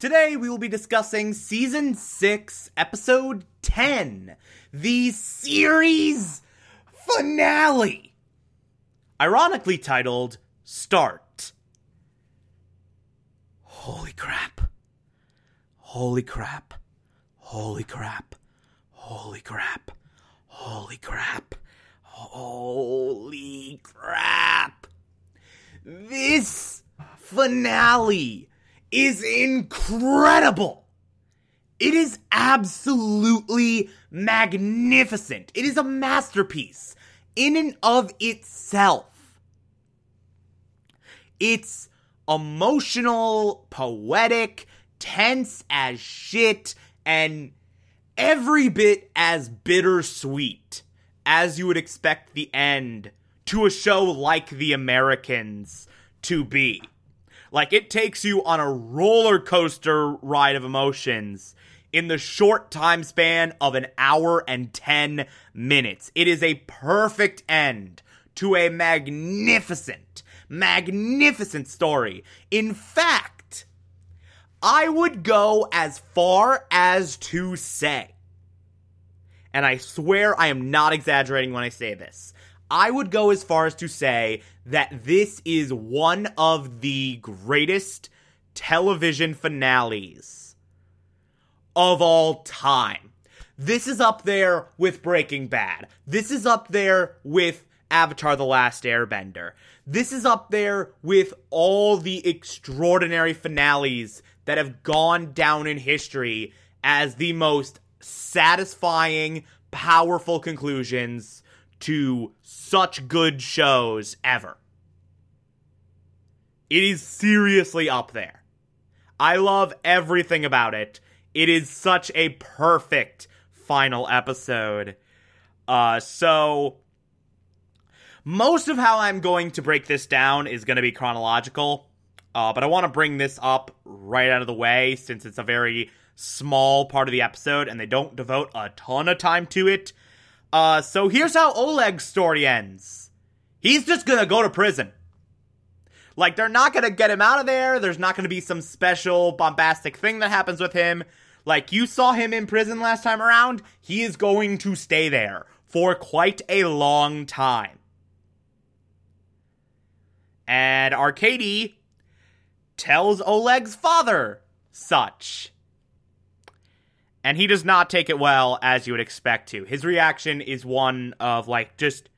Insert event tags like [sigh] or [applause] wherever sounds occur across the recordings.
Today we will be discussing season 6, episode 10, the series finale. Ironically titled Start. Holy crap. Holy crap. Holy crap. Holy crap. Holy crap. Holy crap. This finale is incredible. It is absolutely magnificent. It is a masterpiece in and of itself. It's emotional, poetic, tense as shit, and every bit as bittersweet as you would expect the end to a show like The Americans to be. Like it takes you on a roller coaster ride of emotions in the short time span of an hour and 10 minutes. It is a perfect end to a magnificent, magnificent story. In fact, I would go as far as to say, and I swear I am not exaggerating when I say this, I would go as far as to say that this is one of the greatest television finales of all time. This is up there with Breaking Bad. This is up there with Avatar The Last Airbender. This is up there with all the extraordinary finales that have gone down in history as the most satisfying, powerful conclusions to such good shows ever. It is seriously up there. I love everything about it. It is such a perfect final episode. Uh, so most of how I'm going to break this down is going to be chronological. Uh, but I want to bring this up right out of the way since it's a very small part of the episode and they don't devote a ton of time to it. Uh, so here's how Oleg's story ends. He's just gonna go to prison. Like, they're not gonna get him out of there. There's not gonna be some special bombastic thing that happens with him. Like, you saw him in prison last time around. He is going to stay there for quite a long time. And Arkady tells Oleg's father such and he does not take it well as you would expect to. His reaction is one of like just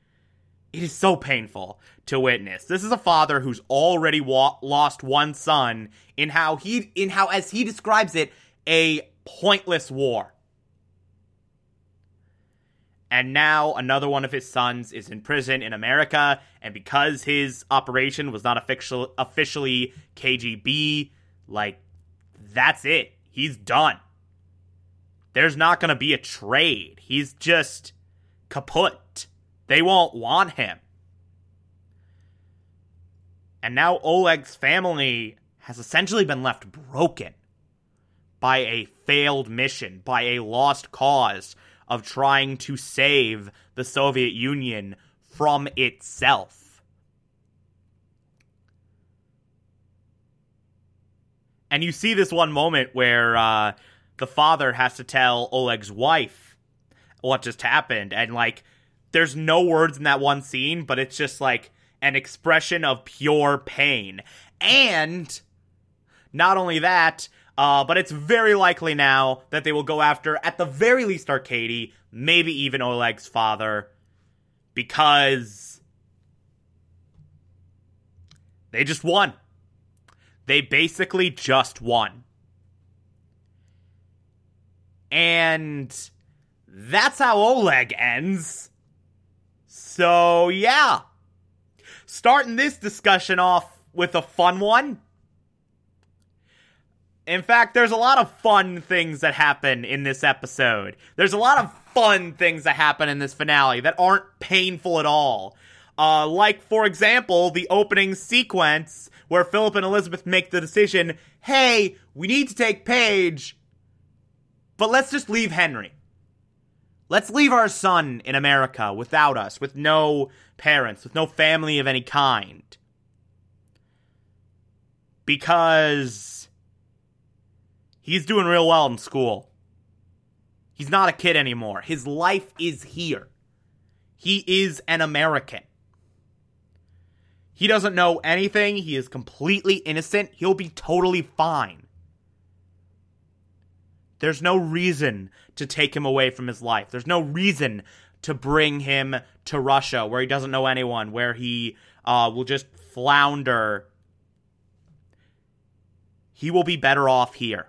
it is so painful to witness. This is a father who's already wa- lost one son in how he in how as he describes it a pointless war. And now another one of his sons is in prison in America and because his operation was not official officially KGB like that's it. He's done there's not going to be a trade. He's just kaput. They won't want him. And now Oleg's family has essentially been left broken by a failed mission, by a lost cause of trying to save the Soviet Union from itself. And you see this one moment where uh, the father has to tell Oleg's wife what just happened. And like, there's no words in that one scene, but it's just like an expression of pure pain. And not only that, uh, but it's very likely now that they will go after, at the very least, Arkady, maybe even Oleg's father, because they just won. They basically just won. And that's how Oleg ends. So, yeah. Starting this discussion off with a fun one. In fact, there's a lot of fun things that happen in this episode. There's a lot of fun things that happen in this finale that aren't painful at all. Uh, like, for example, the opening sequence where Philip and Elizabeth make the decision hey, we need to take Paige, but let's just leave Henry. Let's leave our son in America without us, with no parents, with no family of any kind. Because he's doing real well in school. He's not a kid anymore. His life is here. He is an American. He doesn't know anything. He is completely innocent. He'll be totally fine. There's no reason to take him away from his life. There's no reason to bring him to Russia where he doesn't know anyone, where he uh, will just flounder. He will be better off here.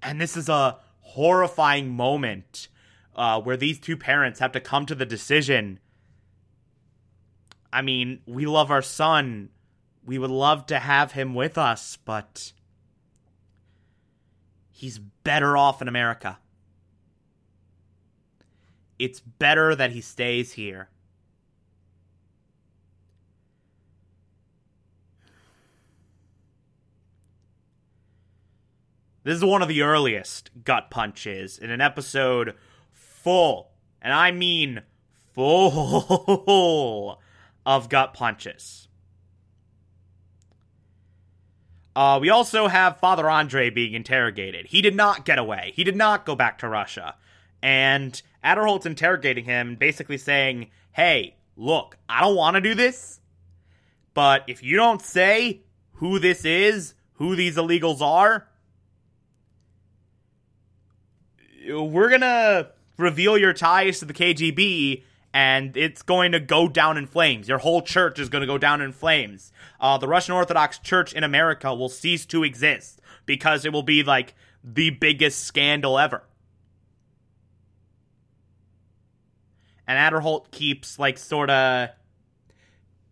And this is a horrifying moment uh, where these two parents have to come to the decision I mean, we love our son. We would love to have him with us, but he's better off in America. It's better that he stays here. This is one of the earliest gut punches in an episode full, and I mean full [laughs] of gut punches. Uh, we also have Father Andre being interrogated. He did not get away. He did not go back to Russia. And Aderholt's interrogating him, basically saying, Hey, look, I don't want to do this, but if you don't say who this is, who these illegals are, we're gonna reveal your ties to the KGB and it's going to go down in flames. Your whole church is going to go down in flames. Uh, the Russian Orthodox Church in America will cease to exist because it will be like the biggest scandal ever. And Aderholt keeps like sort of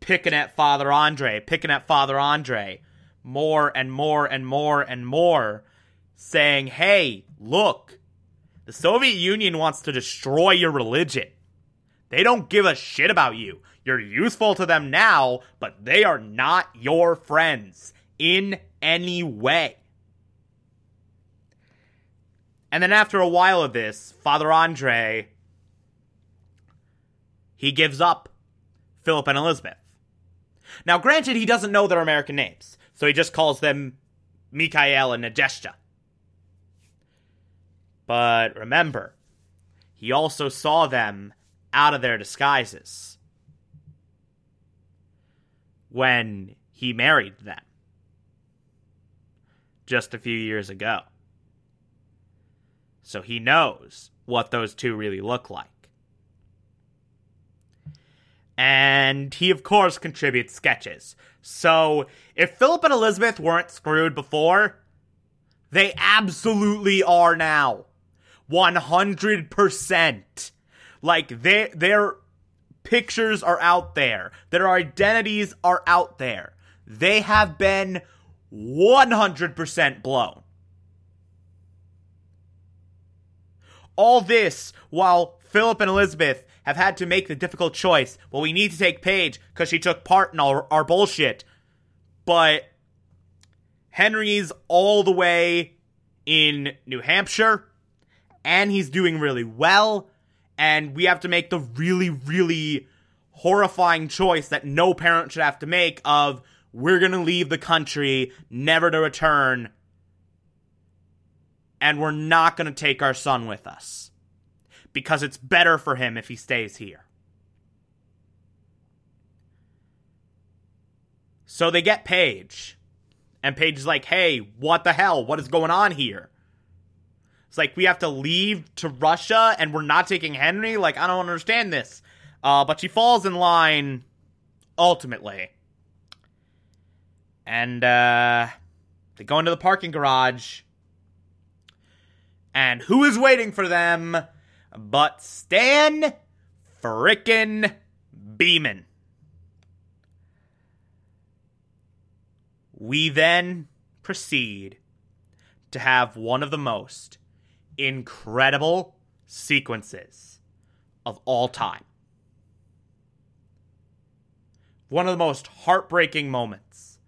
picking at Father Andre, picking at Father Andre more and more and more and more, saying, hey, look, the Soviet Union wants to destroy your religion. They don't give a shit about you. You're useful to them now, but they are not your friends in any way. And then after a while of this, Father Andre he gives up Philip and Elizabeth. Now, granted, he doesn't know their American names, so he just calls them Mikhail and Nadezhda. But remember, he also saw them out of their disguises when he married them just a few years ago. So he knows what those two really look like. And he, of course, contributes sketches. So if Philip and Elizabeth weren't screwed before, they absolutely are now. 100%. Like their their pictures are out there. Their identities are out there. They have been 100% blown. All this while Philip and Elizabeth have had to make the difficult choice. Well, we need to take Paige because she took part in our, our bullshit. But Henry's all the way in New Hampshire, and he's doing really well and we have to make the really, really horrifying choice that no parent should have to make of we're going to leave the country, never to return, and we're not going to take our son with us because it's better for him if he stays here. So they get Paige. And Paige is like, hey, what the hell? What is going on here? It's like we have to leave to Russia and we're not taking Henry. Like I don't understand this. Uh, but she falls in line ultimately, and uh, they go into the parking garage. And who is waiting for them but Stan frickin' Beeman? We then proceed to have one of the most incredible sequences of all time. One of the most heartbreaking moments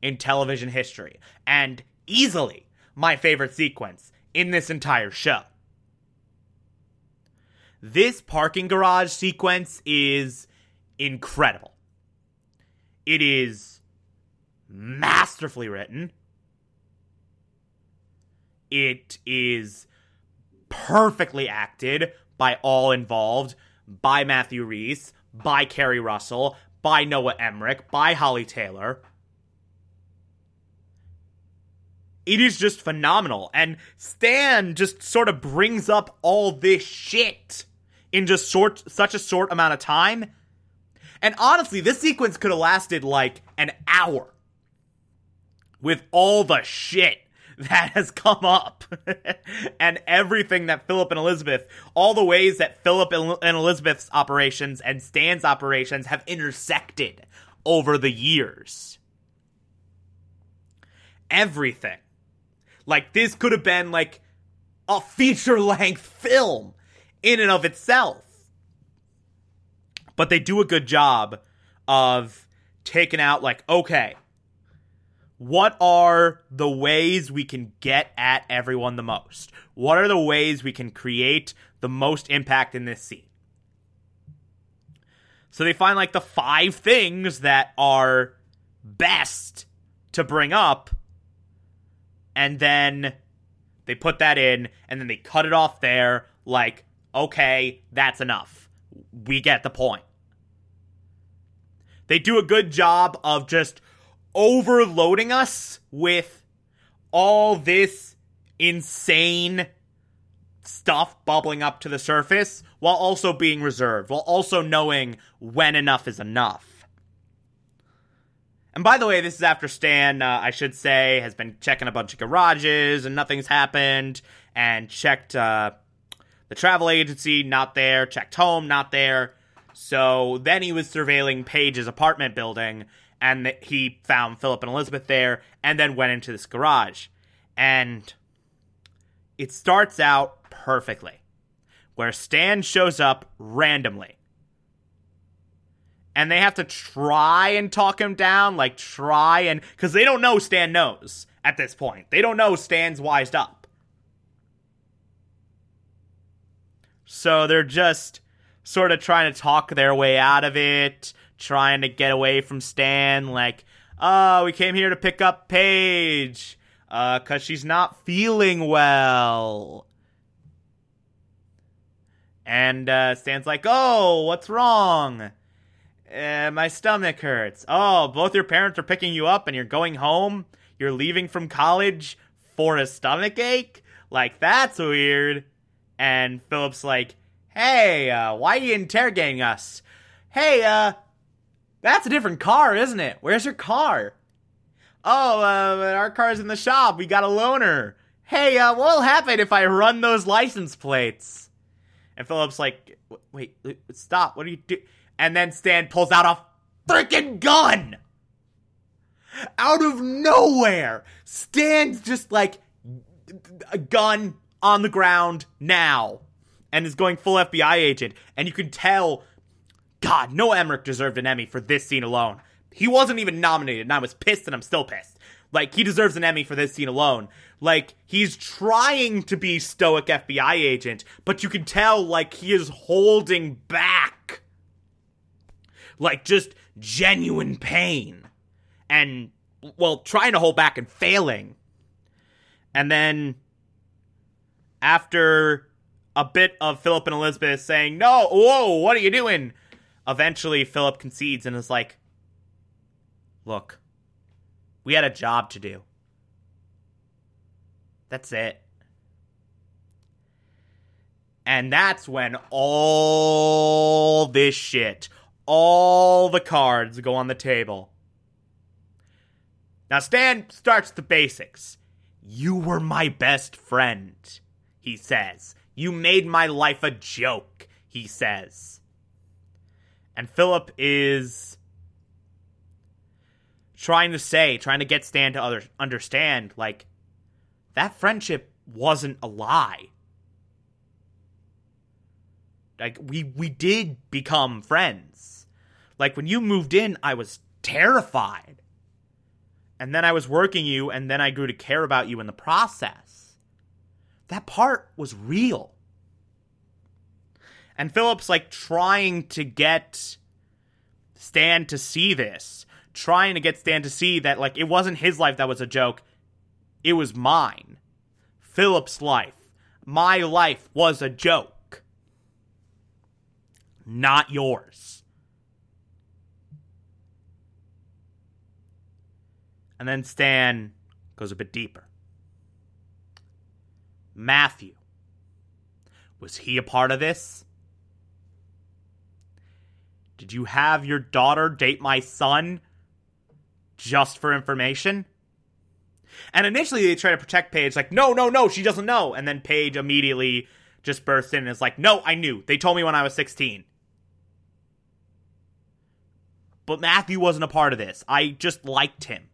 in television history, and easily my favorite sequence in this entire show. This parking garage sequence is incredible. It is masterfully written. It is perfectly acted by all involved, by Matthew Rhys, by Keri Russell, by Noah Emmerich, by Holly Taylor. It is just phenomenal. And Stan just sort of brings up all this shit in just short, such a short amount of time. And honestly, this sequence could have lasted like an hour with all the shit that has come up [laughs] and everything that Philip and Elizabeth, all the ways that Philip and Elizabeth's operations and Stan's operations have intersected over the years. Everything. Like, this could have been like a feature length [laughs] film in and of itself. But they do a good job of taking out, like, okay, what are the ways we can get at everyone the most? What are the ways we can create the most impact in this scene? So they find like the five things that are best to bring up, and then they put that in, and then they cut it off there, like, okay, that's enough. We get the point. They do a good job of just overloading us with all this insane stuff bubbling up to the surface while also being reserved, while also knowing when enough is enough. And by the way, this is after Stan, uh, I should say, has been checking a bunch of garages and nothing's happened, and checked uh, the travel agency, not there, checked home, not there. So then he was surveilling Paige's apartment building and he found Philip and Elizabeth there, and then went into this garage. And it starts out perfectly, where Stan shows up randomly. And they have to try and talk him down, like try and. Because they don't know Stan knows at this point. They don't know Stan's wised up. So they're just sort of trying to talk their way out of it trying to get away from Stan, like, oh, we came here to pick up Paige, uh, cause she's not feeling well. And, uh, Stan's like, oh, what's wrong? Uh, my stomach hurts. Oh, both your parents are picking you up and you're going home? You're leaving from college for a stomach ache? Like, that's weird. And Philip's like, hey, uh, why are you interrogating us? Hey, uh, that's a different car, isn't it? Where's your car? Oh, uh, our car's in the shop. We got a loaner. Hey, uh, what'll happen if I run those license plates? And Philip's like, wait, stop. What are you do? And then Stan pulls out a freaking gun! Out of nowhere! Stan's just like, a gun on the ground now. And is going full FBI agent. And you can tell God, Noah Emmerich deserved an Emmy for this scene alone. He wasn't even nominated, and I was pissed, and I'm still pissed. Like, he deserves an Emmy for this scene alone. Like, he's trying to be stoic FBI agent, but you can tell, like, he is holding back. Like, just genuine pain. And, well, trying to hold back and failing. And then, after a bit of Philip and Elizabeth saying, No, whoa, what are you doing? Eventually Philip concedes and is like, Look, we had a job to do. That's it. And that's when all this shit, all the cards go on the table. Now, Stan starts the basics. You were my best friend, he says. You made my life a joke, he says and Philip is trying to say, trying to get Stan to other, understand, like, that friendship wasn't a lie. Like, we, we did become friends. Like, when you moved in, I was terrified. And then I was working you, and then I grew to care about you in the process. That part was real. And Philip's like trying to get Stan to see this, trying to get Stan to see that like it wasn't his life that was a joke, it was mine. Philip's life. My life was a joke. Not yours. And then Stan goes a bit deeper. Matthew. Was he a part of this? Did you have your daughter date my son just for information? And initially they try to protect Paige, like, no, no, no, she doesn't know. And then Paige immediately just bursts in and is like, no, I knew. They told me when I was 16. But Matthew wasn't a part of this. I just liked him.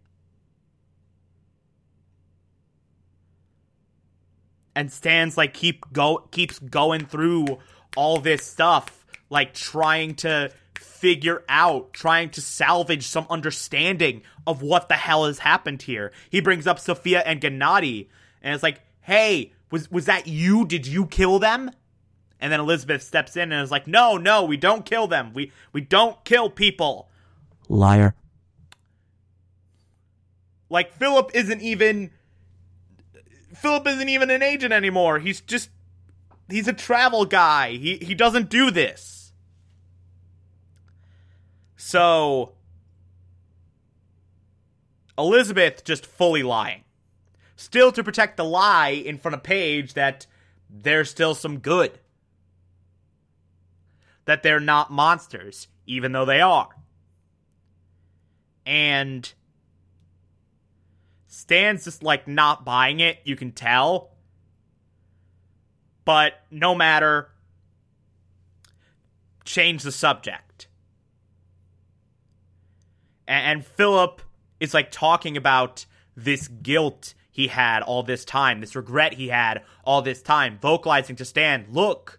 And Stan's like keep go keeps going through all this stuff, like trying to figure out, trying to salvage some understanding of what the hell has happened here. He brings up Sophia and Gennady, and it's like, hey, was was that you? Did you kill them? And then Elizabeth steps in and is like, no, no, we don't kill them. We we don't kill people. Liar. Like Philip isn't even Philip isn't even an agent anymore. He's just he's a travel guy. He he doesn't do this. So Elizabeth just fully lying. Still to protect the lie in front of Paige that there's still some good. That they're not monsters, even though they are. And Stan's just like not buying it, you can tell. But no matter, change the subject and, and Philip is like talking about this guilt he had all this time, this regret he had all this time, vocalizing to Stan, look,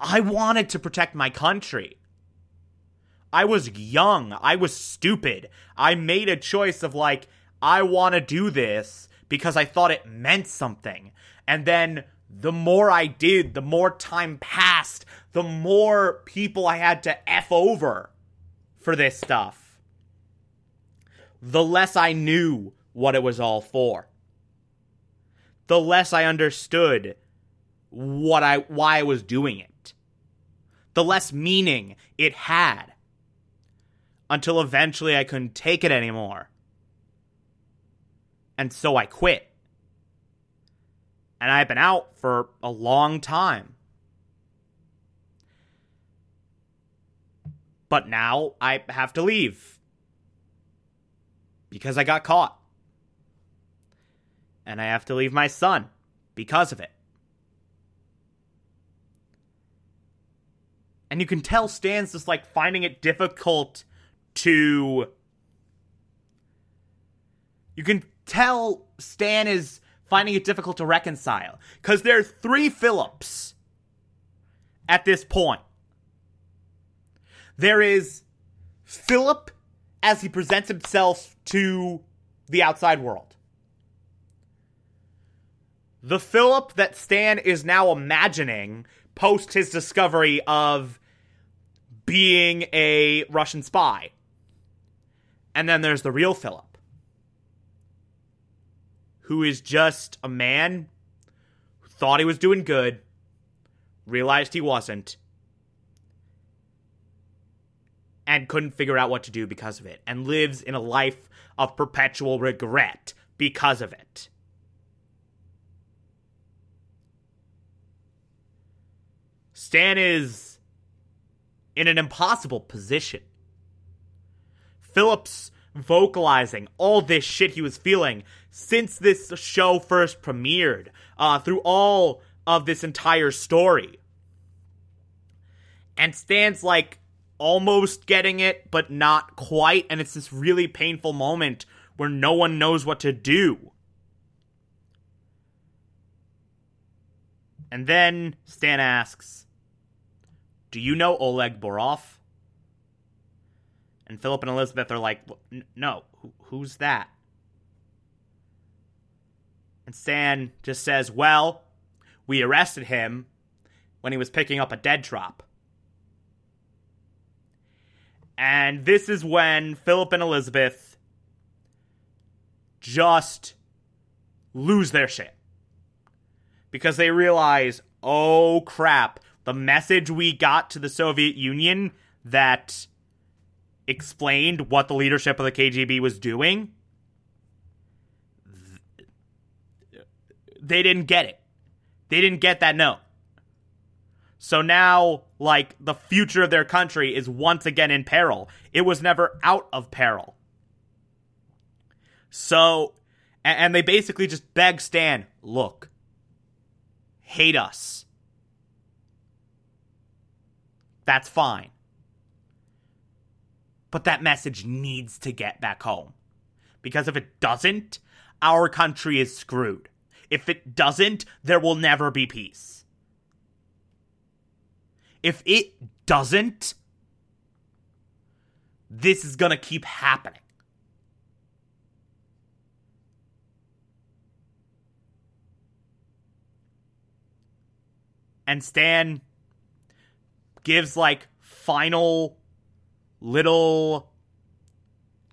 I wanted to protect my country. I was young. I was stupid. I made a choice of like, I want to do this because I thought it meant something. And then the more I did, the more time passed, the more people I had to F over for this stuff, the less I knew what it was all for. The less I understood what I why I was doing it. The less meaning it had. Until eventually I couldn't take it anymore. And so I quit. And I've been out for a long time. But now I have to leave. Because I got caught. And I have to leave my son because of it. And you can tell Stan's just like finding it difficult to. You can tell Stan is finding it difficult to reconcile. Because there are three Philips at this point. There is Philip as he presents himself to the outside world. The Philip that Stan is now imagining post his discovery of being a Russian spy. And then there's the real Philip, who is just a man who thought he was doing good, realized he wasn't, and couldn't figure out what to do because of it, and lives in a life of perpetual regret because of it. Stan is in an impossible position. Philip's vocalizing all this shit he was feeling since this show first premiered, uh, through all of this entire story. And Stan's like, almost getting it, but not quite. And it's this really painful moment where no one knows what to do. And then Stan asks, Do you know Oleg Burov? And Philip and Elizabeth are like, No, who's that? And Stan just says, Well, we arrested him when he was picking up a dead drop. And this is when Philip and Elizabeth just lose their shit. Because they realize, oh crap, the message we got to the Soviet Union that explained what the leadership of the KGB was doing, they didn't get it. They didn't get that note. So now, like, the future of their country is once again in peril. It was never out of peril. So, and they basically just beg Stan, look, hate us. That's fine. But that message needs to get back home. Because if it doesn't, our country is screwed. If it doesn't, there will never be peace. If it doesn't, this is going to keep happening. And Stan gives like final little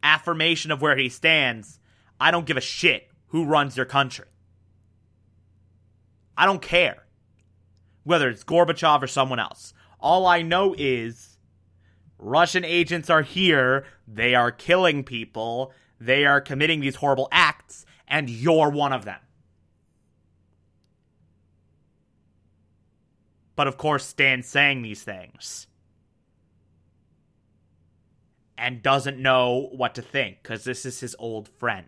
affirmation of where he stands. I don't give a shit who runs your country. I don't care whether it's Gorbachev or someone else. All I know is Russian agents are here, they are killing people, they are committing these horrible acts, and you're one of them. But of course, Stan's saying these things and doesn't know what to think because this is his old friend.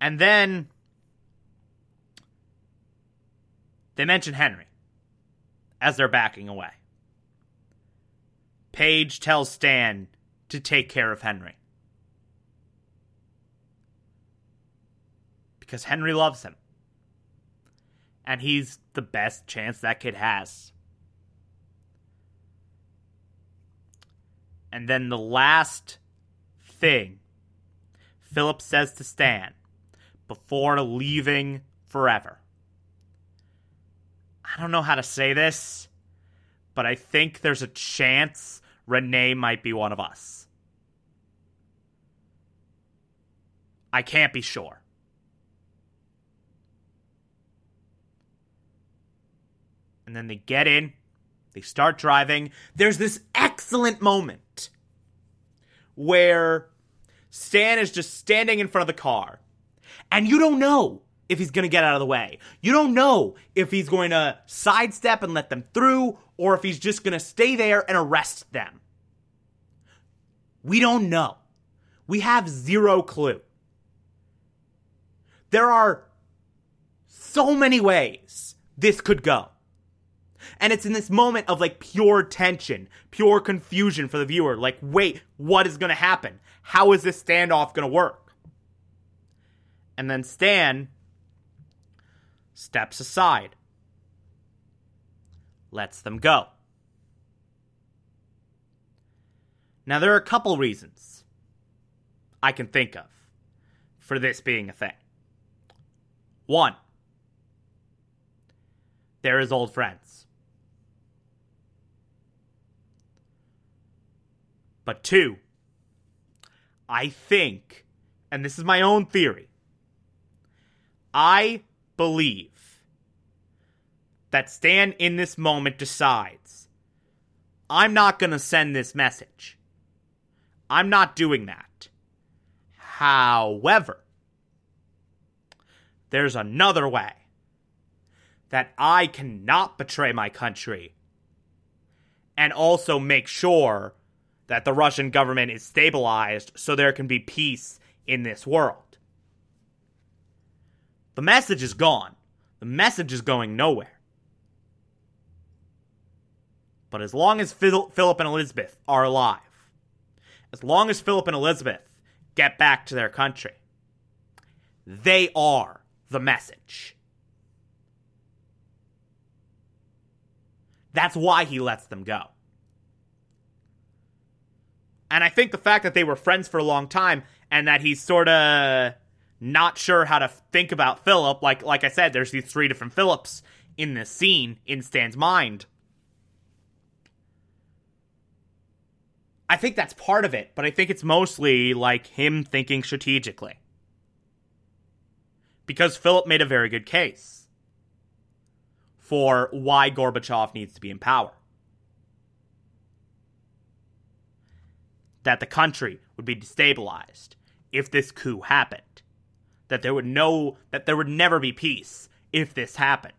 And then they mention Henry as they're backing away. Paige tells Stan to take care of Henry. Because Henry loves him. And he's the best chance that kid has. And then the last thing Philip says to Stan before leaving forever. I don't know how to say this, but I think there's a chance Renee might be one of us. I can't be sure. And then they get in, they start driving. There's this excellent moment where Stan is just standing in front of the car and you don't know if he's going to get out of the way. You don't know if he's going to sidestep and let them through or if he's just going to stay there and arrest them. We don't know. We have zero clue. There are so many ways this could go. And it's in this moment of like pure tension, pure confusion for the viewer. Like, wait, what is going to happen? How is this standoff going to work? And then Stan steps aside, lets them go. Now, there are a couple reasons I can think of for this being a thing. One, they're his old friends. But two, I think, and this is my own theory, I believe that Stan in this moment decides I'm not going to send this message. I'm not doing that. However, there's another way that I cannot betray my country and also make sure that the Russian government is stabilized so there can be peace in this world. The message is gone. The message is going nowhere. But as long as Phil- Philip and Elizabeth are alive, as long as Philip and Elizabeth get back to their country, they are the message. That's why he lets them go. And I think the fact that they were friends for a long time and that he's sort of not sure how to think about Philip, like like I said, there's these three different Philips in this scene in Stan's mind. I think that's part of it, but I think it's mostly like him thinking strategically. Because Philip made a very good case for why Gorbachev needs to be in power. That the country would be destabilized if this coup happened. That there would no that there would never be peace if this happened.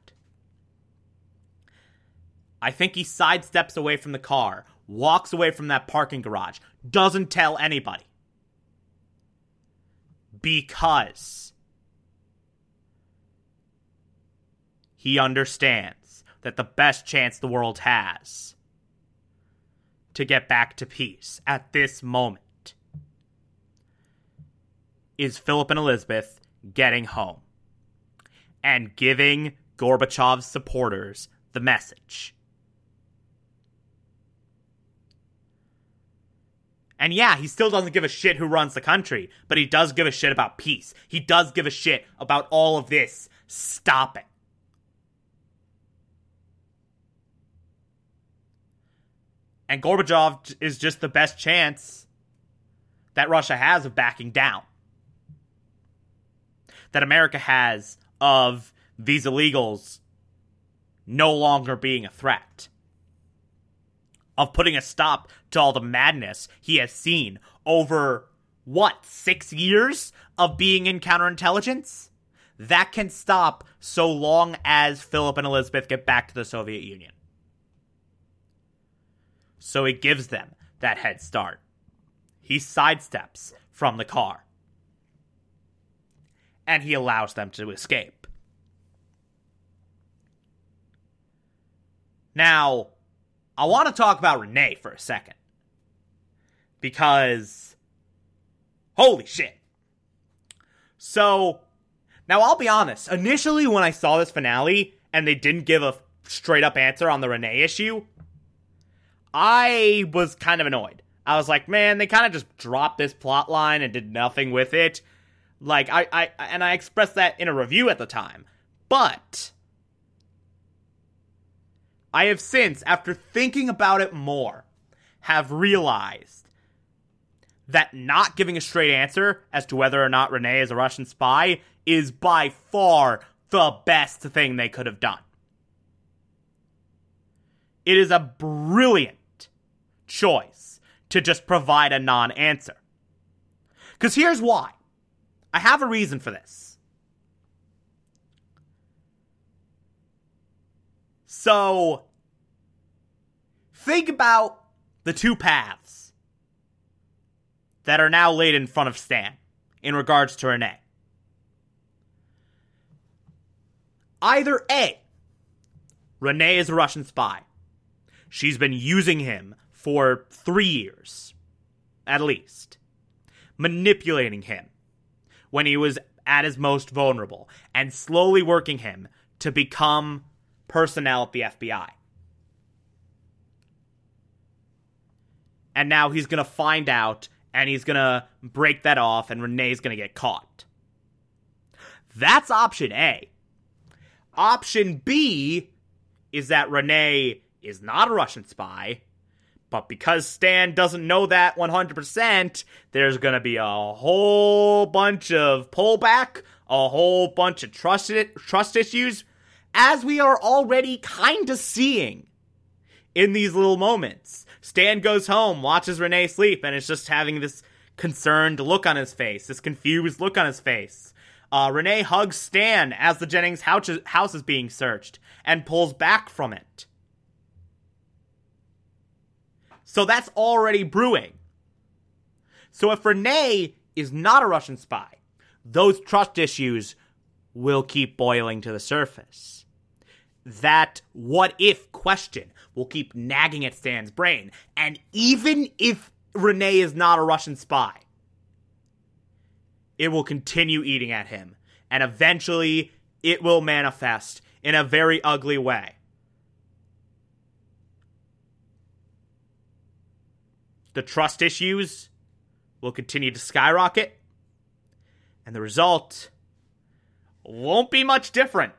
I think he sidesteps away from the car, walks away from that parking garage, doesn't tell anybody. Because he understands that the best chance the world has to get back to peace at this moment is Philip and Elizabeth getting home and giving Gorbachev's supporters the message. And yeah, he still doesn't give a shit who runs the country, but he does give a shit about peace. He does give a shit about all of this stopping. And Gorbachev is just the best chance that Russia has of backing down. That America has of these illegals no longer being a threat of putting a stop to all the madness he has seen over what, six years of being in counterintelligence? That can stop so long as Philip and Elizabeth get back to the Soviet Union. So he gives them that head start. He sidesteps from the car. And he allows them to escape. Now, I want to talk about Renee for a second. Because, holy shit. So, now I'll be honest. Initially, when I saw this finale and they didn't give a straight up answer on the Renee issue, I was kind of annoyed. I was like, man, they kind of just dropped this plot line and did nothing with it. Like, I, I, and I expressed that in a review at the time. But, I have since, after thinking about it more, have realized that not giving a straight answer as to whether or not Renee is a Russian spy is by far the best thing they could have done. It is a brilliant choice to just provide a non answer. Because here's why I have a reason for this. So, think about the two paths that are now laid in front of Stan in regards to Renee. Either A, Renee is a Russian spy. She's been using him for three years, at least, manipulating him when he was at his most vulnerable and slowly working him to become personnel at the FBI. And now he's going to find out and he's going to break that off and Renee's going to get caught. That's option A. Option B is that Renee is not a Russian spy, but because Stan doesn't know that 100%, there's going to be a whole bunch of pullback, a whole bunch of trust trust issues as we are already kind of seeing in these little moments. Stan goes home, watches Renee sleep, and is just having this concerned look on his face, this confused look on his face. Uh, Renee hugs Stan as the Jennings house is being searched and pulls back from it. So that's already brewing. So if Renee is not a Russian spy, those trust issues will keep boiling to the surface that what if question will keep nagging at Stan's brain. And even if Renee is not a Russian spy, it will continue eating at him. And eventually, it will manifest in a very ugly way. The trust issues will continue to skyrocket, and the result won't be much different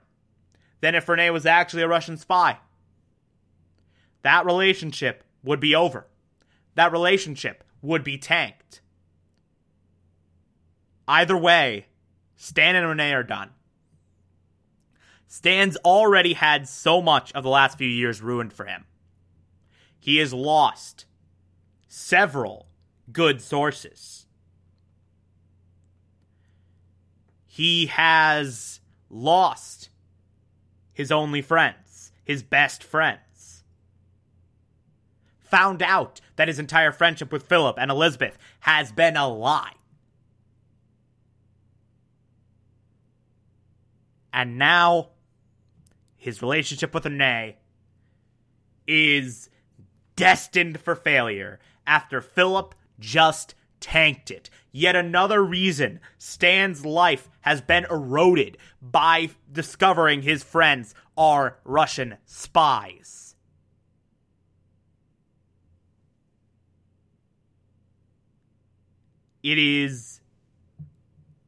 than if Renee was actually a Russian spy. That relationship would be over. That relationship would be tanked. Either way, Stan and Renee are done. Stan's already had so much of the last few years ruined for him. He is lost several good sources. He has lost his only friends, his best friends. Found out that his entire friendship with Philip and Elizabeth has been a lie. And now his relationship with Renee is destined for failure after Philip just tanked it. Yet another reason Stan's life has been eroded by discovering his friends are Russian spies. It is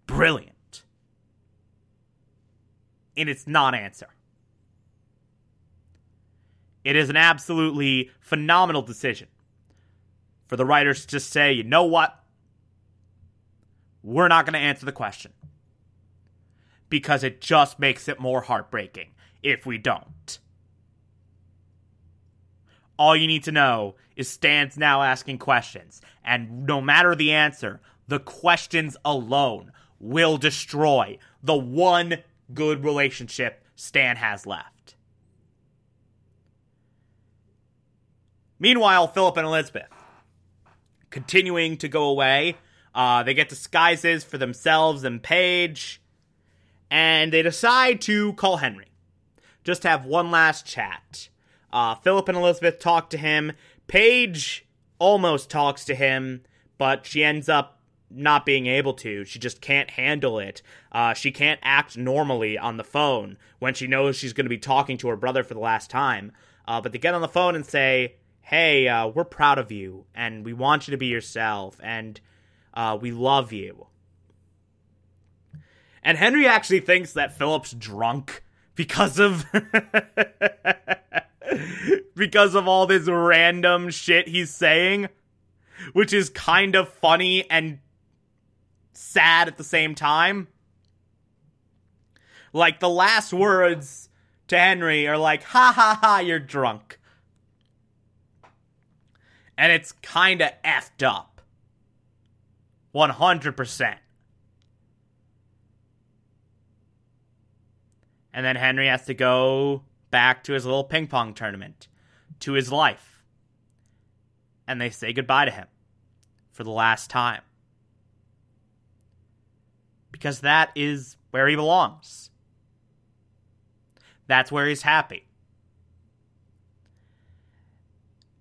brilliant in its non answer. It is an absolutely phenomenal decision for the writers to just say, you know what? We're not going to answer the question. Because it just makes it more heartbreaking if we don't. All you need to know is Stan's now asking questions, and no matter the answer, the questions alone will destroy the one good relationship Stan has left. Meanwhile, Philip and Elizabeth continuing to go away. Uh, they get disguises for themselves and Paige, and they decide to call Henry. Just have one last chat. Uh, Philip and Elizabeth talk to him. Paige almost talks to him, but she ends up not being able to. She just can't handle it. Uh, she can't act normally on the phone when she knows she's going to be talking to her brother for the last time. Uh, but they get on the phone and say, hey, uh, we're proud of you and we want you to be yourself and uh, we love you. And Henry actually thinks that Philip's drunk because of [laughs] because of all this random shit he's saying, which is kind of funny and sad at the same time. Like the last words to Henry are like, "Ha ha ha, you're drunk." And it's kinda effed up. 100%. And then Henry has to go back to his little ping pong tournament, to his life. And they say goodbye to him for the last time. Because that is where he belongs. That's where he's happy.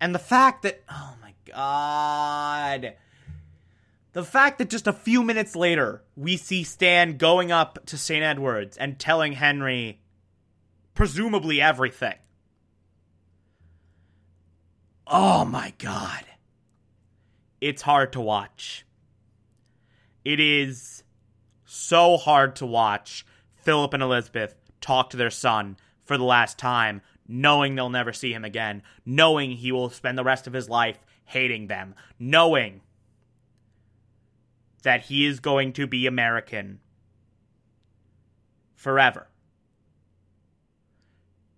And the fact that, oh my god. The fact that just a few minutes later, we see Stan going up to St. Edward's and telling Henry presumably everything. Oh my god. It's hard to watch. It is so hard to watch Philip and Elizabeth talk to their son for the last time knowing they'll never see him again, knowing he will spend the rest of his life hating them, knowing that he is going to be American forever.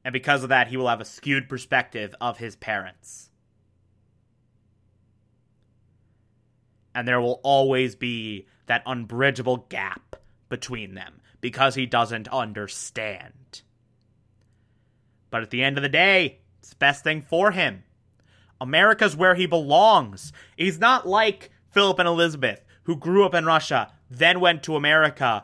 And because of that, he will have a skewed perspective of his parents. And there will always be that unbridgeable gap between them because he doesn't understand. But at the end of the day, it's the best thing for him. America's where he belongs. He's not like Philip and Elizabeth, who grew up in Russia, then went to America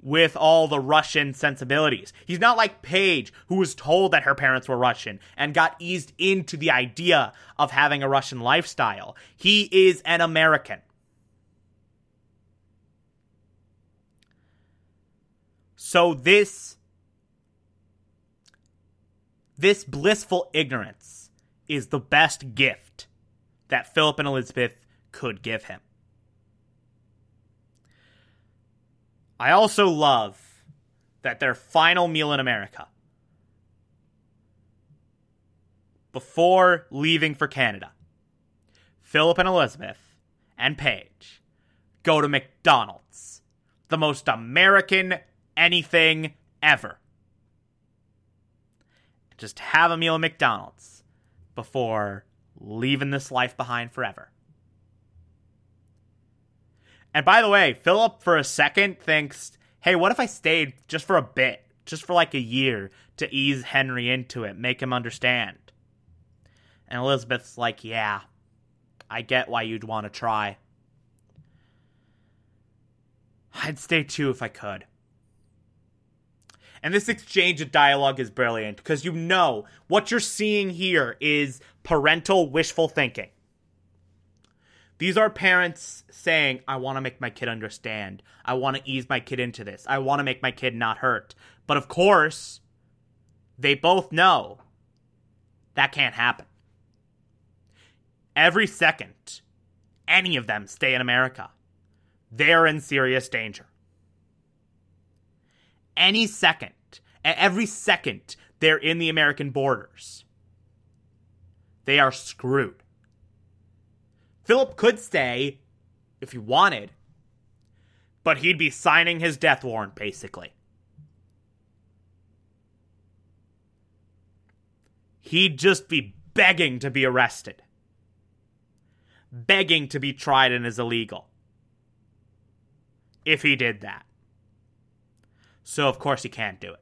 with all the Russian sensibilities. He's not like Paige, who was told that her parents were Russian and got eased into the idea of having a Russian lifestyle. He is an American. So this this blissful ignorance is the best gift that Philip and Elizabeth could give him. I also love that their final meal in America, before leaving for Canada, Philip and Elizabeth and Paige go to McDonald's, the most American anything ever. Just have a meal at McDonald's before leaving this life behind forever. And by the way, Philip for a second thinks, hey, what if I stayed just for a bit, just for like a year to ease Henry into it, make him understand? And Elizabeth's like, yeah, I get why you'd want to try. I'd stay too if I could. And this exchange of dialogue is brilliant because you know what you're seeing here is parental wishful thinking. These are parents saying, I want to make my kid understand. I want to ease my kid into this. I want to make my kid not hurt. But of course, they both know that can't happen. Every second any of them stay in America, they're in serious danger. Any second, every second they're in the American borders, they are screwed. Philip could stay if he wanted, but he'd be signing his death warrant, basically. He'd just be begging to be arrested, begging to be tried and is illegal. If he did that. So, of course, he can't do it.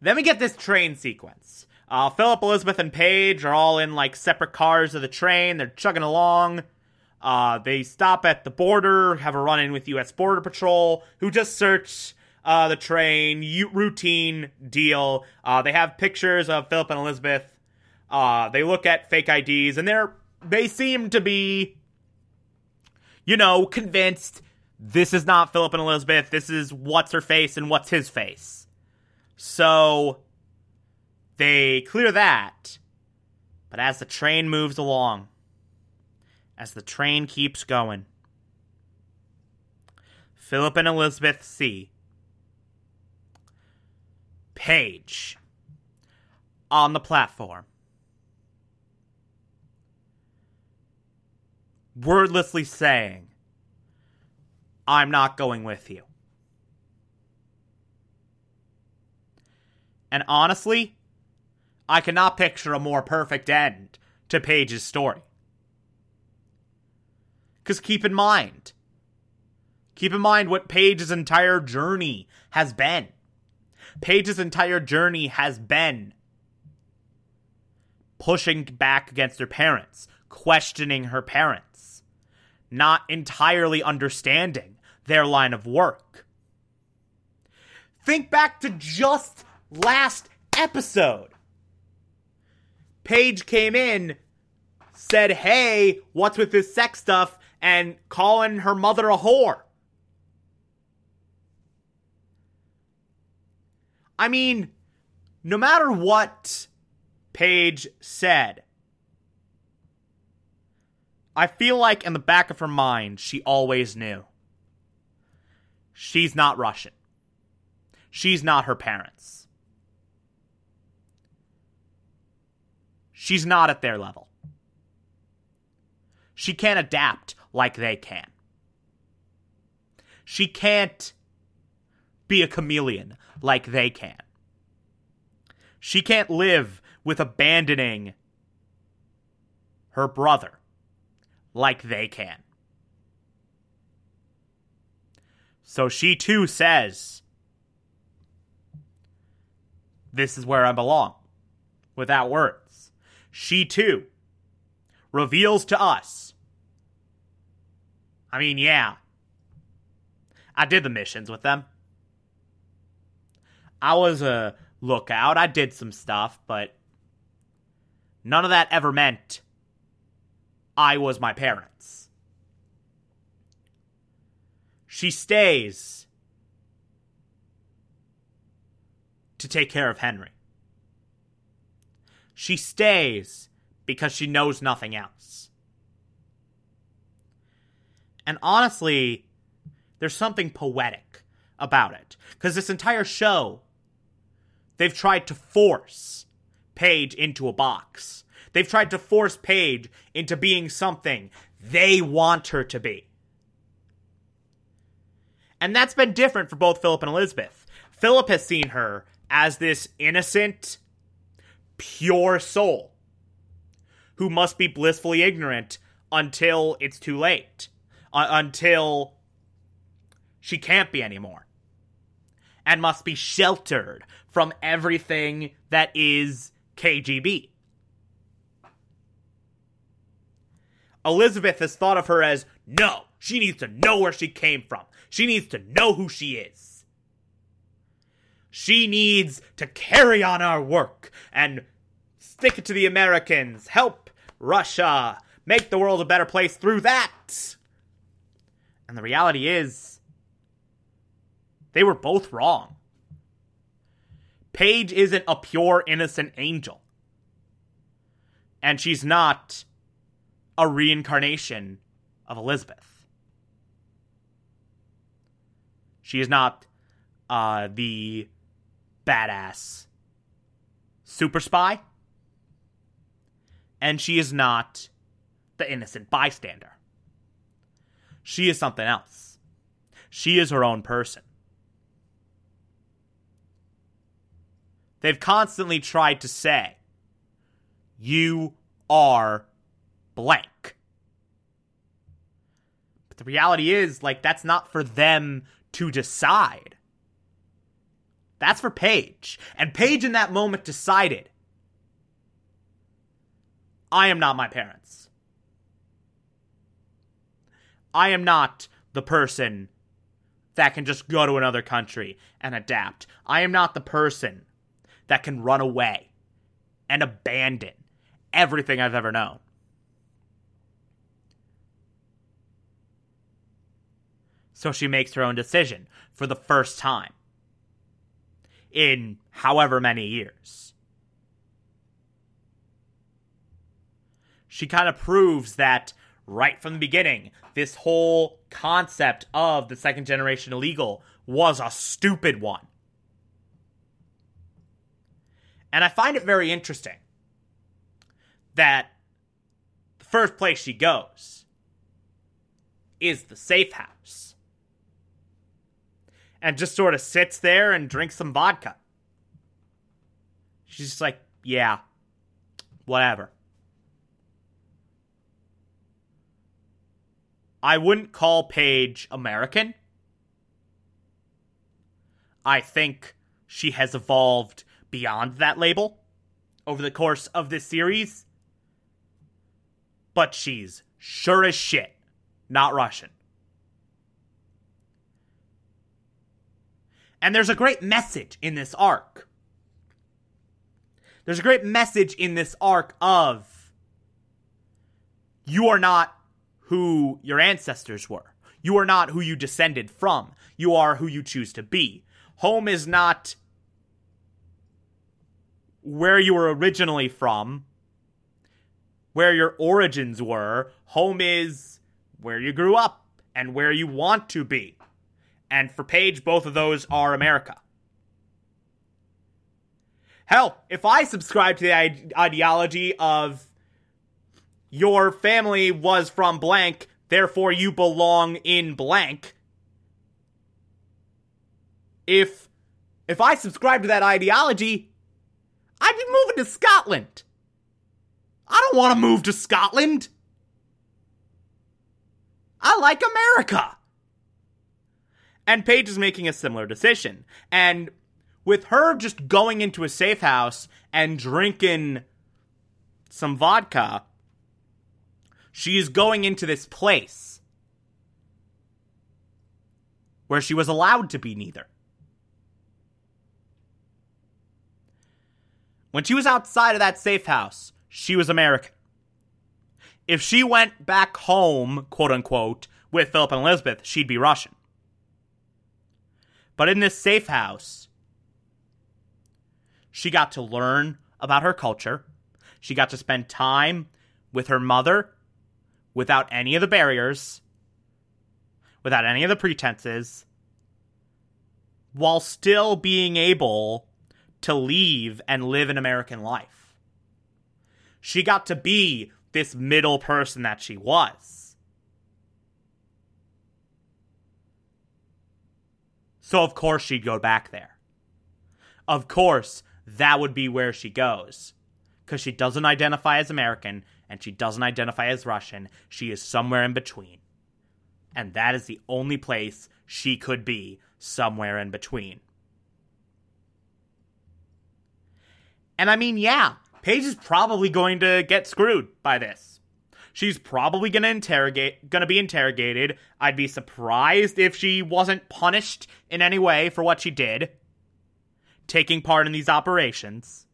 Then we get this train sequence. Uh, Philip, Elizabeth, and Paige are all in like separate cars of the train. They're chugging along. Uh, they stop at the border, have a run in with U.S. Border Patrol, who just search uh, the train. U- routine deal. Uh, they have pictures of Philip and Elizabeth. Uh, they look at fake IDs, and they're they seem to be, you know, convinced this is not Philip and Elizabeth. This is what's her face and what's his face. So they clear that. But as the train moves along, as the train keeps going, Philip and Elizabeth see Paige on the platform. Wordlessly saying, I'm not going with you. And honestly, I cannot picture a more perfect end to Paige's story. Because keep in mind, keep in mind what Paige's entire journey has been. Paige's entire journey has been pushing back against her parents, questioning her parents, not entirely understanding their line of work. Think back to just last episode. Paige came in, said, Hey, what's with this sex stuff? and calling her mother a whore. I mean, no matter what Paige said, I feel like in the back of her mind, she always knew. She's not Russian. She's not her parents. She's not at their level. She can't adapt like they can. She can't be a chameleon like they can. She can't live with abandoning her brother like they can. So she too says, This is where I belong, without words she too reveals to us I mean, yeah. I did the missions with them. I was a lookout. I did some stuff, but none of that ever meant I was my parents. She stays to take care of Henry. She stays because she knows nothing else. And honestly, there's something poetic about it. Because this entire show, they've tried to force Paige into a box. They've tried to force Paige into being something they want her to be. And that's been different for both Philip and Elizabeth. Philip has seen her as this innocent, pure soul who must be blissfully ignorant until it's too late, uh, until she can't be anymore, and must be sheltered from everything that is KGB. Elizabeth has thought of her as no, she needs to know where she came from. She needs to know who she is. She needs to carry on our work and stick it to the Americans, help Russia, make the world a better place through that. And the reality is, they were both wrong. Paige isn't a pure, innocent angel. And she's not a reincarnation of Elizabeth. She is not uh, the badass super spy. And she is not the innocent bystander. She is something else. She is her own person. They've constantly tried to say, you are blank. But the reality is, like, that's not for them to decide. That's for Paige. And Paige in that moment decided I am not my parents. I am not the person that can just go to another country and adapt. I am not the person that can run away and abandon everything I've ever known. So she makes her own decision for the first time in however many years. She kind of proves that right from the beginning, this whole concept of the second generation illegal was a stupid one. And I find it very interesting that the first place she goes is the safe house. And just sort of sits there and drinks some vodka. She's just like, yeah, whatever. I wouldn't call Paige American. I think she has evolved beyond that label over the course of this series. But she's sure as shit not Russian. And there's a great message in this arc. There's a great message in this arc of you are not who your ancestors were. You are not who you descended from. You are who you choose to be. Home is not where you were originally from, where your origins were. Home is where you grew up and where you want to be. And for Paige, both of those are America. Hell, if I subscribe to the ideology of your family was from blank, therefore you belong in blank. If if I subscribe to that ideology, I'd be moving to Scotland. I don't want to move to Scotland. I like America. And Paige is making a similar decision. And with her just going into a safe house and drinking some vodka, she is going into this place where she was allowed to be neither. When she was outside of that safe house, she was American. If she went back home, quote unquote, with Philip and Elizabeth, she'd be Russian. But in this safe house, she got to learn about her culture. She got to spend time with her mother without any of the barriers, without any of the pretenses, while still being able to leave and live an American life. She got to be this middle person that she was. So, of course, she'd go back there. Of course, that would be where she goes. Because she doesn't identify as American and she doesn't identify as Russian. She is somewhere in between. And that is the only place she could be somewhere in between. And I mean, yeah, Paige is probably going to get screwed by this. She's probably to interrogate to be interrogated. I'd be surprised if she wasn't punished in any way for what she did taking part in these operations.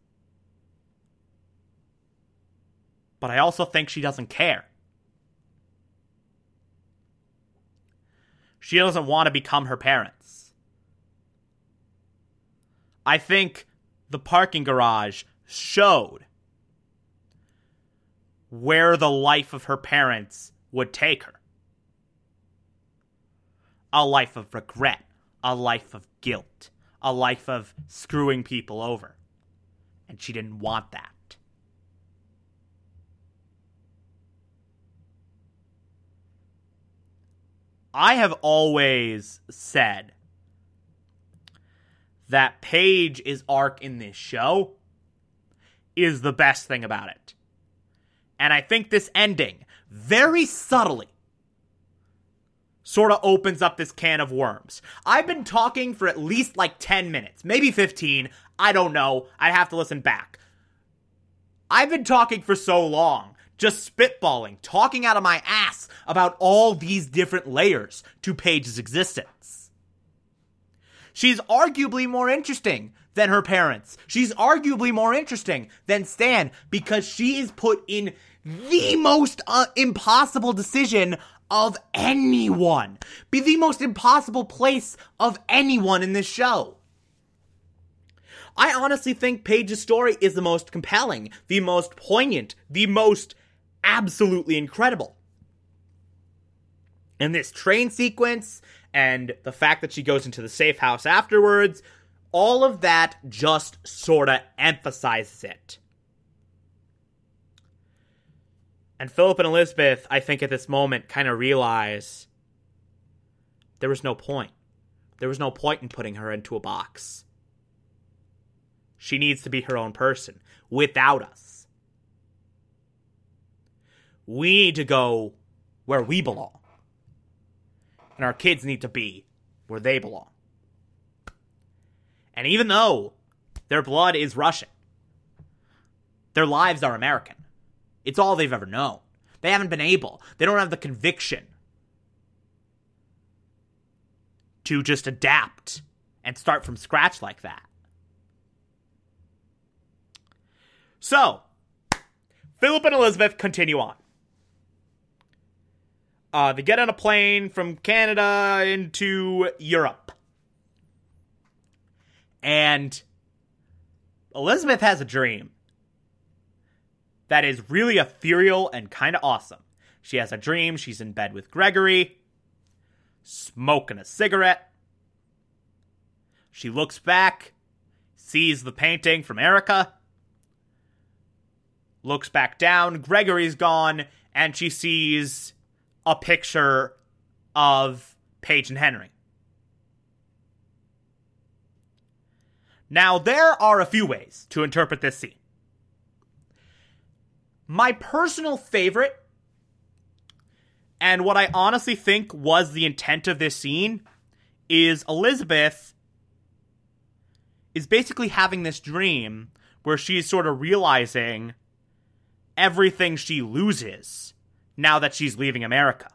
But I also think she doesn't care. She doesn't want to become her parents. I think the parking garage showed where the life of her parents would take her a life of regret, a life of guilt, a life of screwing people over. And she didn't want that. I have always said that Paige's arc in this show is the best thing about it. And I think this ending, very subtly, sort of opens up this can of worms. I've been talking for at least like 10 minutes, maybe 15. I don't know. I'd have to listen back. I've been talking for so long, just spitballing, talking out of my ass about all these different layers to Paige's existence. She's arguably more interesting than her parents. She's arguably more interesting than Stan because she is put in the most uh, impossible decision of anyone. Be the most impossible place of anyone in this show. I honestly think Paige's story is the most compelling, the most poignant, the most absolutely incredible. And this train sequence and the fact that she goes into the safe house afterwards, all of that just sort of emphasizes it. And Philip and Elizabeth, I think at this moment, kind of realize there was no point. There was no point in putting her into a box. She needs to be her own person without us. We need to go where we belong and our kids need to be where they belong. And even though their blood is Russian, their lives are American. It's all they've ever known. They haven't been able, they don't have the conviction to just adapt and start from scratch like that. So, Philip and Elizabeth continue on. Uh, they get on a plane from Canada into Europe. And Elizabeth has a dream that is really ethereal and kind of awesome. She has a dream. She's in bed with Gregory, smoking a cigarette. She looks back, sees the painting from Erica, looks back down. Gregory's gone, and she sees a picture of Paige and Henry. Now, there are a few ways to interpret this scene. My personal favorite, and what I honestly think was the intent of this scene, is Elizabeth is basically having this dream where she's sort of realizing everything she loses now that she's leaving America.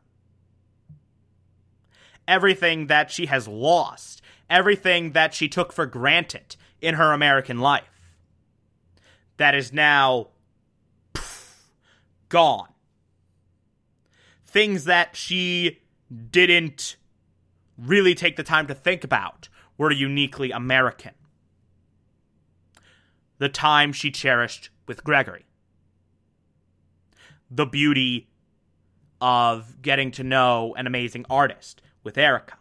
everything that she has lost, everything that she took for granted in her American life. That is now gone. Things that she didn't really take the time to think about were uniquely American. The time she cherished with Gregory. The beauty of getting to know an amazing artist with Erica.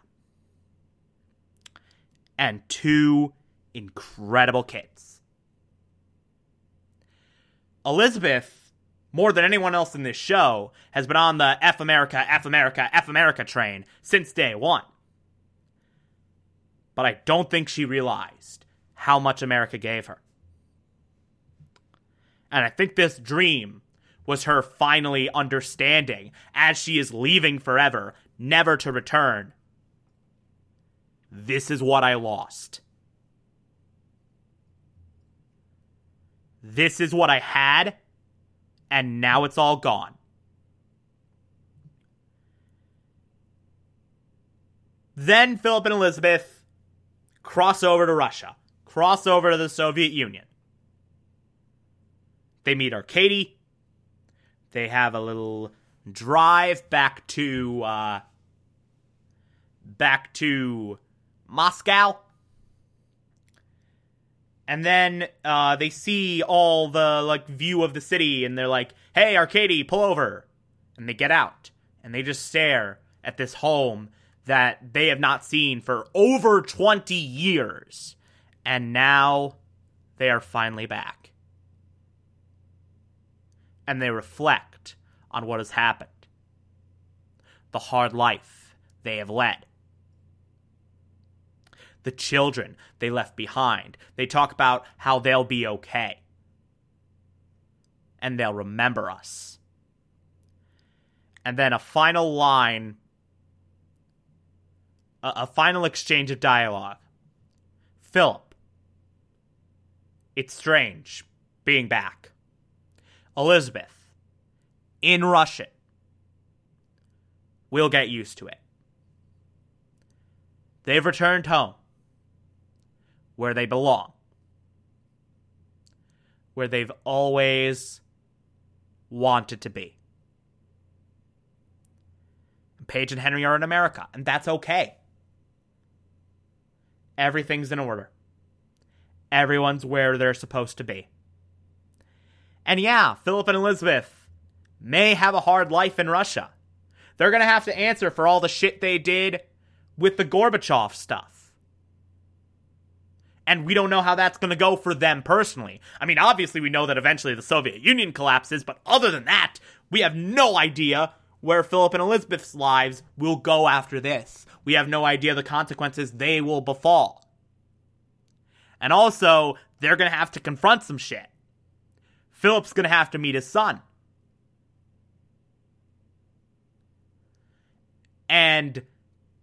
And two incredible kids. Elizabeth, more than anyone else in this show, has been on the F America, F America, F America train since day one. But I don't think she realized how much America gave her. And I think this dream was her finally understanding as she is leaving forever, never to return. This is what I lost. This is what I had, and now it's all gone. Then Philip and Elizabeth cross over to Russia, cross over to the Soviet Union. They meet Arkady. They have a little drive back to uh, back to Moscow. And then uh, they see all the like view of the city, and they're like, "Hey, Arkady, pull over!" And they get out, and they just stare at this home that they have not seen for over twenty years, and now they are finally back, and they reflect on what has happened, the hard life they have led the children they left behind. They talk about how they'll be okay. And they'll remember us. And then a final line, a, a final exchange of dialogue. Philip, it's strange being back. Elizabeth, in Russian, we'll get used to it. They've returned home where they belong, where they've always wanted to be. Paige and Henry are in America, and that's okay. Everything's in order. Everyone's where they're supposed to be. And yeah, Philip and Elizabeth may have a hard life in Russia. They're going to have to answer for all the shit they did with the Gorbachev stuff and we don't know how that's going to go for them personally. I mean, obviously, we know that eventually the Soviet Union collapses, but other than that, we have no idea where Philip and Elizabeth's lives will go after this. We have no idea the consequences they will befall. And also, they're going to have to confront some shit. Philip's going to have to meet his son. And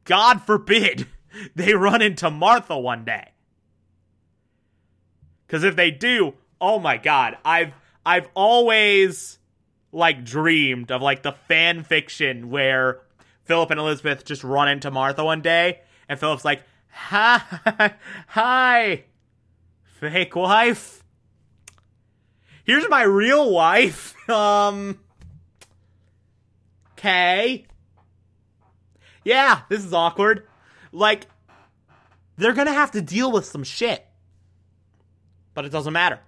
God forbid [laughs] they run into Martha one day. Because if they do, oh my god, I've I've always like dreamed of like the fan fiction where Philip and Elizabeth just run into Martha one day, and Philip's like, "Hi, [laughs] hi, fake wife. Here's my real wife. [laughs] Um, okay, yeah, this is awkward. Like, they're gonna have to deal with some shit." But it doesn't matter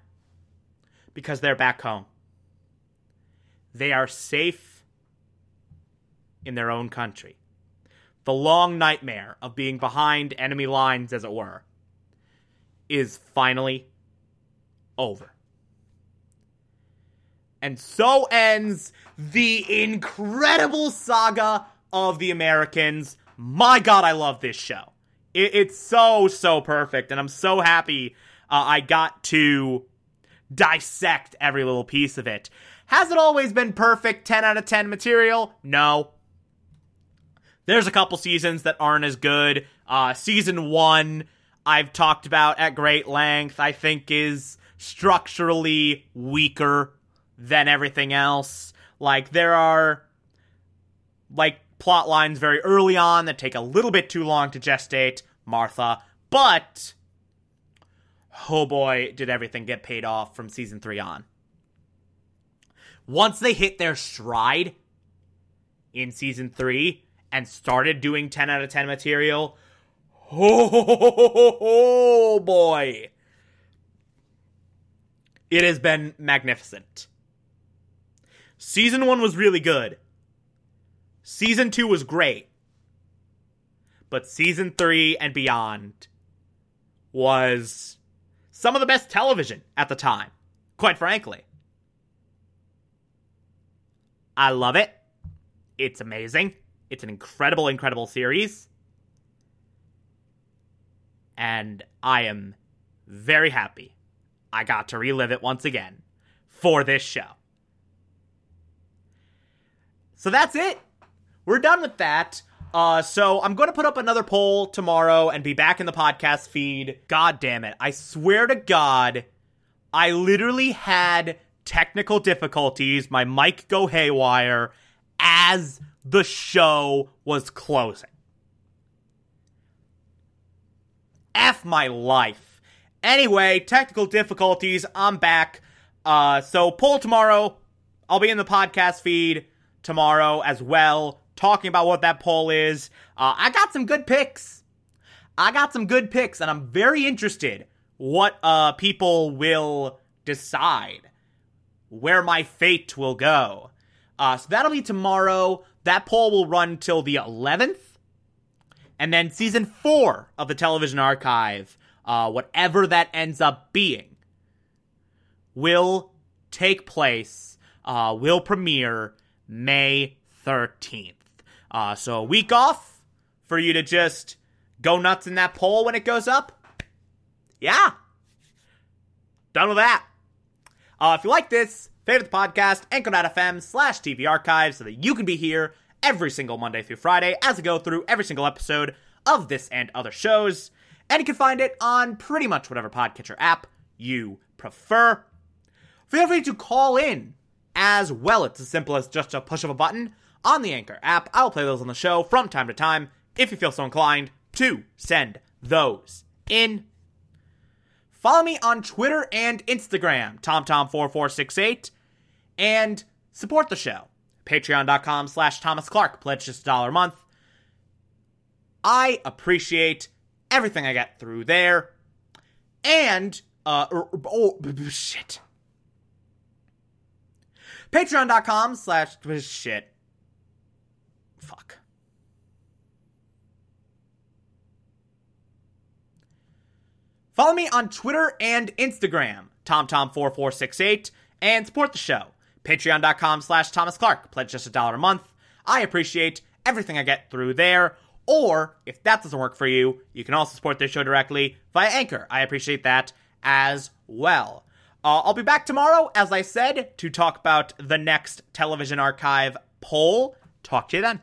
because they're back home. They are safe in their own country. The long nightmare of being behind enemy lines, as it were, is finally over. And so ends the incredible saga of the Americans. My God, I love this show. It's so, so perfect. And I'm so happy uh, I got to dissect every little piece of it. Has it always been perfect 10 out of 10 material? No. There's a couple seasons that aren't as good. Uh, season one, I've talked about at great length, I think is structurally weaker than everything else. Like, there are, like, plot lines very early on that take a little bit too long to gestate, Martha, but oh boy, did everything get paid off from season 3 on. Once they hit their stride in season 3 and started doing 10 out of 10 material, [laughs] oh boy. It has been magnificent. Season 1 was really good. Season 2 was great. But season 3 and beyond was some of the best television at the time, quite frankly. I love it. It's amazing. It's an incredible, incredible series. And I am very happy I got to relive it once again for this show. So that's it. We're done with that. Uh, so I'm going to put up another poll tomorrow and be back in the podcast feed. God damn it. I swear to God, I literally had technical difficulties, my mic go haywire as the show was closing. F my life. Anyway, technical difficulties, I'm back. Uh, so poll tomorrow. I'll be in the podcast feed tomorrow as well talking about what that poll is. Uh, I got some good picks. I got some good picks, and I'm very interested what uh, people will decide where my fate will go. Uh, so that'll be tomorrow. That poll will run till the 11th. And then season four of the television archive, uh, whatever that ends up being, will take place, uh, will premiere May 13th. Uh, so a week off for you to just go nuts in that poll when it goes up. Yeah. Done with that. Uh, if you like this, favorite the podcast, anchor.fm slash TV archive so that you can be here every single Monday through Friday as I go through every single episode of this and other shows. And you can find it on pretty much whatever podcatcher app you prefer. Feel free to call in as well. It's as simple as just a push of a button on the Anchor app. I'll play those on the show from time to time if you feel so inclined to send those in. Follow me on Twitter and Instagram, TomTom4468, and support the show. Patreon.com slash Thomas Clark. Pledge just a dollar a month. I appreciate everything I get through there. And, uh, oh, shit. Patreon.com slash shit. Fuck. Follow me on Twitter and Instagram, TomTom4468, and support the show. Patreon.com slash Thomas Clark. Pledge just a dollar a month. I appreciate everything I get through there. Or, if that doesn't work for you, you can also support this show directly via Anchor. I appreciate that as well. Uh, I'll be back tomorrow, as I said, to talk about the next television archive poll. Talk to you then.